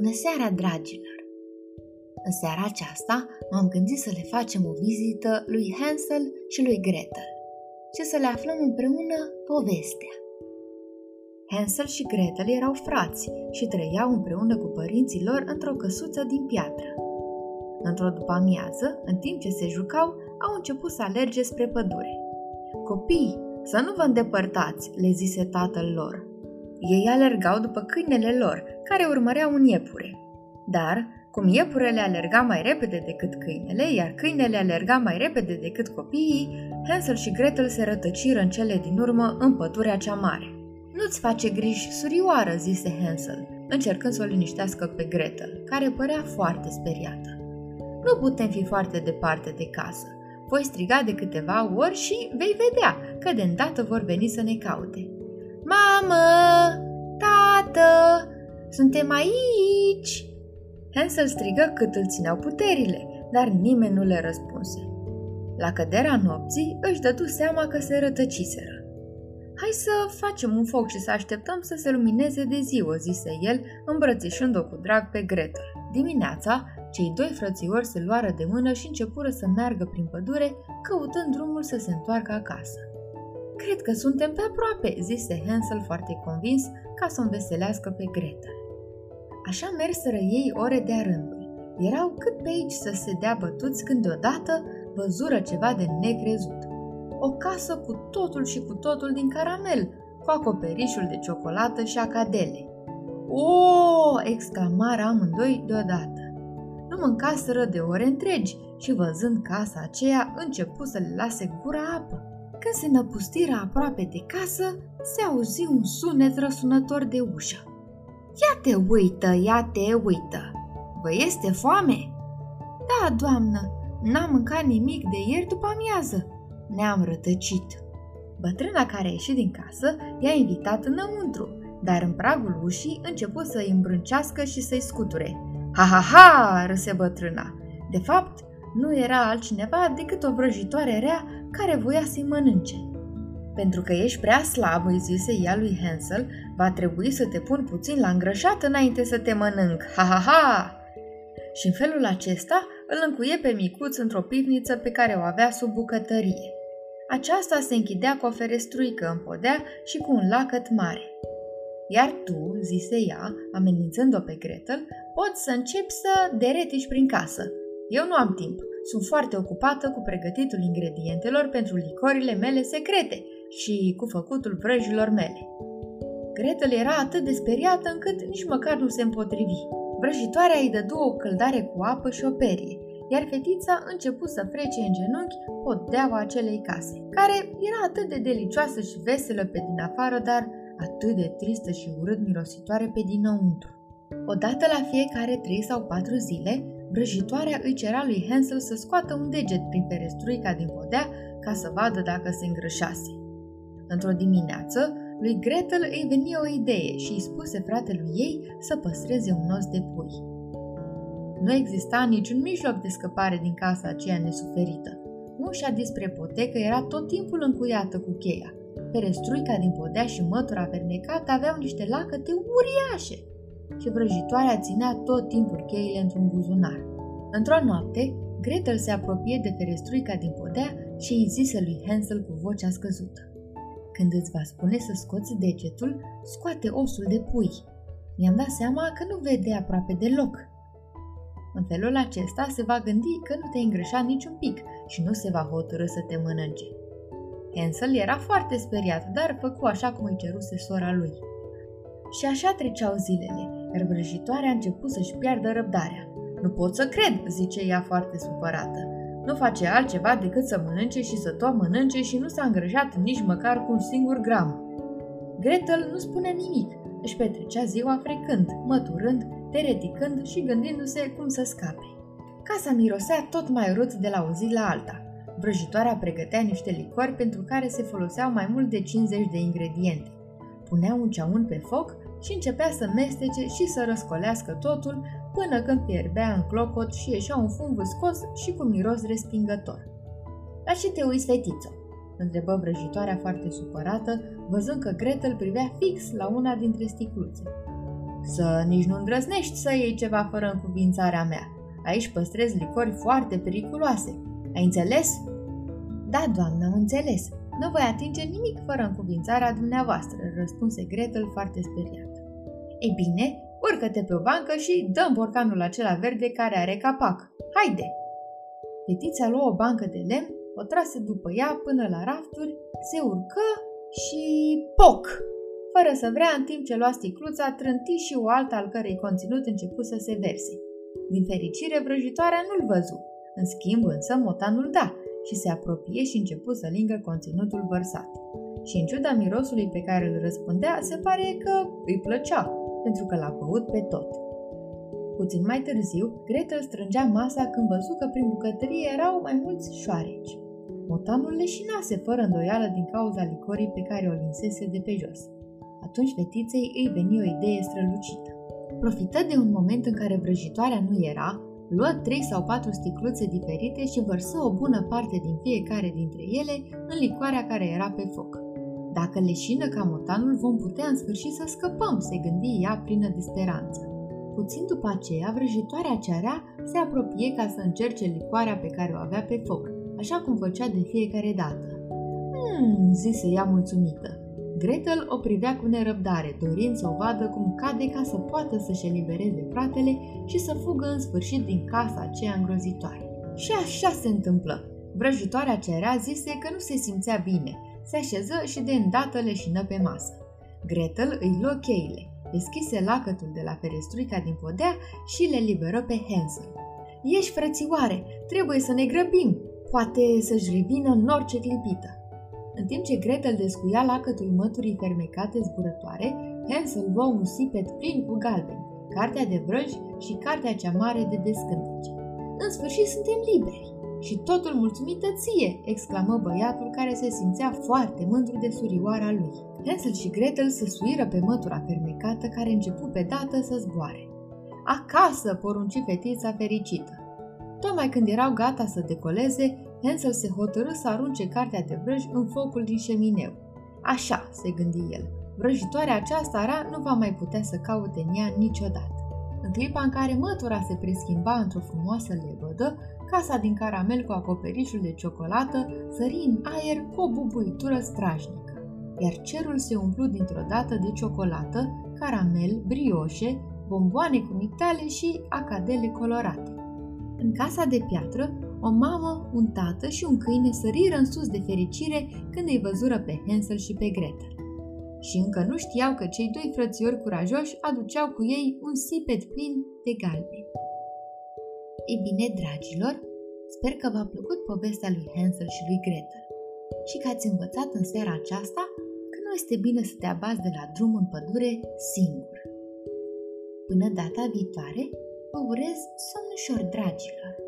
Bună seara, dragilor! În seara aceasta m-am gândit să le facem o vizită lui Hansel și lui Gretel și să le aflăm împreună povestea. Hansel și Gretel erau frați și trăiau împreună cu părinții lor într-o căsuță din piatră. Într-o după-amiază, în timp ce se jucau, au început să alerge spre pădure. Copii, să nu vă îndepărtați, le zise tatăl lor. Ei alergau după câinele lor, care urmărea un iepure. Dar, cum iepurele alerga mai repede decât câinele, iar câinele alerga mai repede decât copiii, Hansel și Gretel se rătăciră în cele din urmă în pădurea cea mare. Nu-ți face griji, surioară, zise Hansel, încercând să o liniștească pe Gretel, care părea foarte speriată. Nu putem fi foarte departe de casă. Voi striga de câteva ori și vei vedea că de îndată vor veni să ne caute. Mamă! Tată! Suntem aici! Hansel strigă cât îl țineau puterile, dar nimeni nu le răspunse. La căderea nopții își dădu seama că se rătăciseră. Hai să facem un foc și să așteptăm să se lumineze de ziua, zise el, îmbrățișând-o cu drag pe Gretel. Dimineața, cei doi frățiori se luară de mână și începură să meargă prin pădure, căutând drumul să se întoarcă acasă. Cred că suntem pe aproape, zise Hansel foarte convins ca să o înveselească pe Gretel. Așa merseră ei ore de-a rândul. Erau cât pe aici să se dea bătuți când deodată văzură ceva de necrezut. O casă cu totul și cu totul din caramel, cu acoperișul de ciocolată și acadele. O! exclamară amândoi deodată. Nu mâncaseră de ore întregi și văzând casa aceea începu să le lase gura apă. Când se năpustiră aproape de casă, se auzi un sunet răsunător de ușă. Ia te uită, ia te uită! Vă este foame? Da, doamnă, n-am mâncat nimic de ieri după amiază. Ne-am rătăcit. Bătrâna care a ieșit din casă i-a invitat înăuntru, dar în pragul ușii început să-i îmbrâncească și să-i scuture. Ha, ha, ha, râse bătrâna. De fapt, nu era altcineva decât o vrăjitoare rea care voia să-i mănânce. Pentru că ești prea slab, îi zise ea lui Hansel, va trebui să te pun puțin la îngrășat înainte să te mănânc. Ha, ha, ha! Și în felul acesta îl încuie pe micuț într-o pivniță pe care o avea sub bucătărie. Aceasta se închidea cu o ferestruică în podea și cu un lacăt mare. Iar tu, zise ea, amenințând-o pe Gretel, poți să începi să deretici prin casă. Eu nu am timp. Sunt foarte ocupată cu pregătitul ingredientelor pentru licorile mele secrete și cu făcutul vrăjilor mele. Gretel era atât de speriată încât nici măcar nu se împotrivi. Vrăjitoarea îi dădu o căldare cu apă și o perie, iar fetița început să frece în genunchi podeaua acelei case, care era atât de delicioasă și veselă pe din afară, dar atât de tristă și urât mirositoare pe dinăuntru. Odată la fiecare trei sau patru zile, vrăjitoarea îi cerea lui Hansel să scoată un deget prin ferestruica din podea ca să vadă dacă se îngrășase. Într-o dimineață, lui Gretel îi veni o idee și îi spuse fratelui ei să păstreze un os de pui. Nu exista niciun mijloc de scăpare din casa aceea nesuferită. Ușa dinspre potecă era tot timpul încuiată cu cheia. Ferestruica din podea și mătura fermecată aveau niște lacăte uriașe și vrăjitoarea ținea tot timpul cheile într-un buzunar. Într-o noapte, Gretel se apropie de ferestruica din podea și îi zise lui Hansel cu vocea scăzută. Când îți va spune să scoți degetul, scoate osul de pui. Mi-am dat seama că nu vede aproape deloc. În felul acesta se va gândi că nu te-ai îngrășat niciun pic și nu se va hotărâ să te mănânce. Hansel era foarte speriat, dar făcu așa cum îi ceruse sora lui. Și așa treceau zilele, iar vrăjitoarea a început să-și piardă răbdarea. Nu pot să cred, zice ea foarte supărată. Nu face altceva decât să mănânce și să tot mănânce și nu s-a îngrăjat nici măcar cu un singur gram. Gretel nu spune nimic, își petrecea ziua frecând, măturând, tereticând și gândindu-se cum să scape. Casa mirosea tot mai urât de la o zi la alta. Vrăjitoarea pregătea niște licori pentru care se foloseau mai mult de 50 de ingrediente. Punea un ceaun pe foc și începea să mestece și să răscolească totul până când fierbea în clocot și ieșea un fum vâscos și cu miros respingător. La ce te uiți, fetiță? întrebă vrăjitoarea foarte supărată, văzând că Gretel privea fix la una dintre sticluțe. Să nici nu îndrăznești să iei ceva fără încuvințarea mea. Aici păstrez licori foarte periculoase. Ai înțeles? Da, doamnă, am înțeles. Nu voi atinge nimic fără încuvințarea dumneavoastră, răspunse Gretel foarte speriat. Ei bine, urcă-te pe o bancă și dăm borcanul acela verde care are capac. Haide! Fetița luă o bancă de lemn, o trase după ea până la rafturi, se urcă și poc! Fără să vrea, în timp ce lua sticluța, trânti și o altă al cărei conținut început să se verse. Din fericire, vrăjitoarea nu-l văzu. În schimb, însă, motanul da și se apropie și început să lingă conținutul vărsat. Și în ciuda mirosului pe care îl răspundea, se pare că îi plăcea, pentru că l-a băut pe tot. Puțin mai târziu, Gretel strângea masa când văzu că prin bucătărie erau mai mulți șoareci. Motanul leșinase fără îndoială din cauza licorii pe care o linsese de pe jos. Atunci fetiței îi veni o idee strălucită. Profită de un moment în care vrăjitoarea nu era, luă trei sau patru sticluțe diferite și vărsă o bună parte din fiecare dintre ele în licoarea care era pe foc. Dacă leșină ca motanul, vom putea în sfârșit să scăpăm, se gândi ea plină de speranță. Puțin după aceea, vrăjitoarea cearea se apropie ca să încerce licoarea pe care o avea pe foc, așa cum făcea de fiecare dată. Hmm, zise ea mulțumită. Gretel o privea cu nerăbdare, dorind să o vadă cum cade ca să poată să-și elibereze fratele și să fugă în sfârșit din casa aceea îngrozitoare. Și așa se întâmplă. Vrăjitoarea cerea zise că nu se simțea bine, se așeză și de îndată leșină pe masă. Gretel îi luă cheile, deschise lacătul de la ferestruica din podea și le liberă pe Hansel. Ești frățioare, trebuie să ne grăbim, poate să-și revină în orice clipită. În timp ce Gretel descuia lacătul măturii fermecate zburătoare, Hansel luă un sipet plin cu galbeni, cartea de vrăji și cartea cea mare de descântece. În sfârșit suntem liberi! Și totul mulțumită ție!" exclamă băiatul care se simțea foarte mândru de surioara lui. Hansel și Gretel se suiră pe mătura fermecată care începu pe dată să zboare. Acasă, porunci fetița fericită. Tocmai când erau gata să decoleze, Hansel se hotărâ să arunce cartea de vrăj în focul din șemineu. Așa, se gândi el, vrăjitoarea aceasta rea nu va mai putea să caute în ea niciodată. În clipa în care mătura se preschimba într-o frumoasă lebădă, casa din caramel cu acoperișul de ciocolată sări în aer cu o bubuitură strajnică, iar cerul se umplu dintr-o dată de ciocolată, caramel, brioșe, bomboane cu migdale și acadele colorate. În casa de piatră, o mamă, un tată și un câine săriră în sus de fericire când îi văzură pe Hansel și pe Gretel. Și încă nu știau că cei doi frățiori curajoși aduceau cu ei un sipet plin de galbe. Ei bine, dragilor, sper că v-a plăcut povestea lui Hansel și lui Gretel și că ați învățat în seara aceasta că nu este bine să te abazi de la drum în pădure singur. Până data viitoare, vă urez somn ușor, dragilor!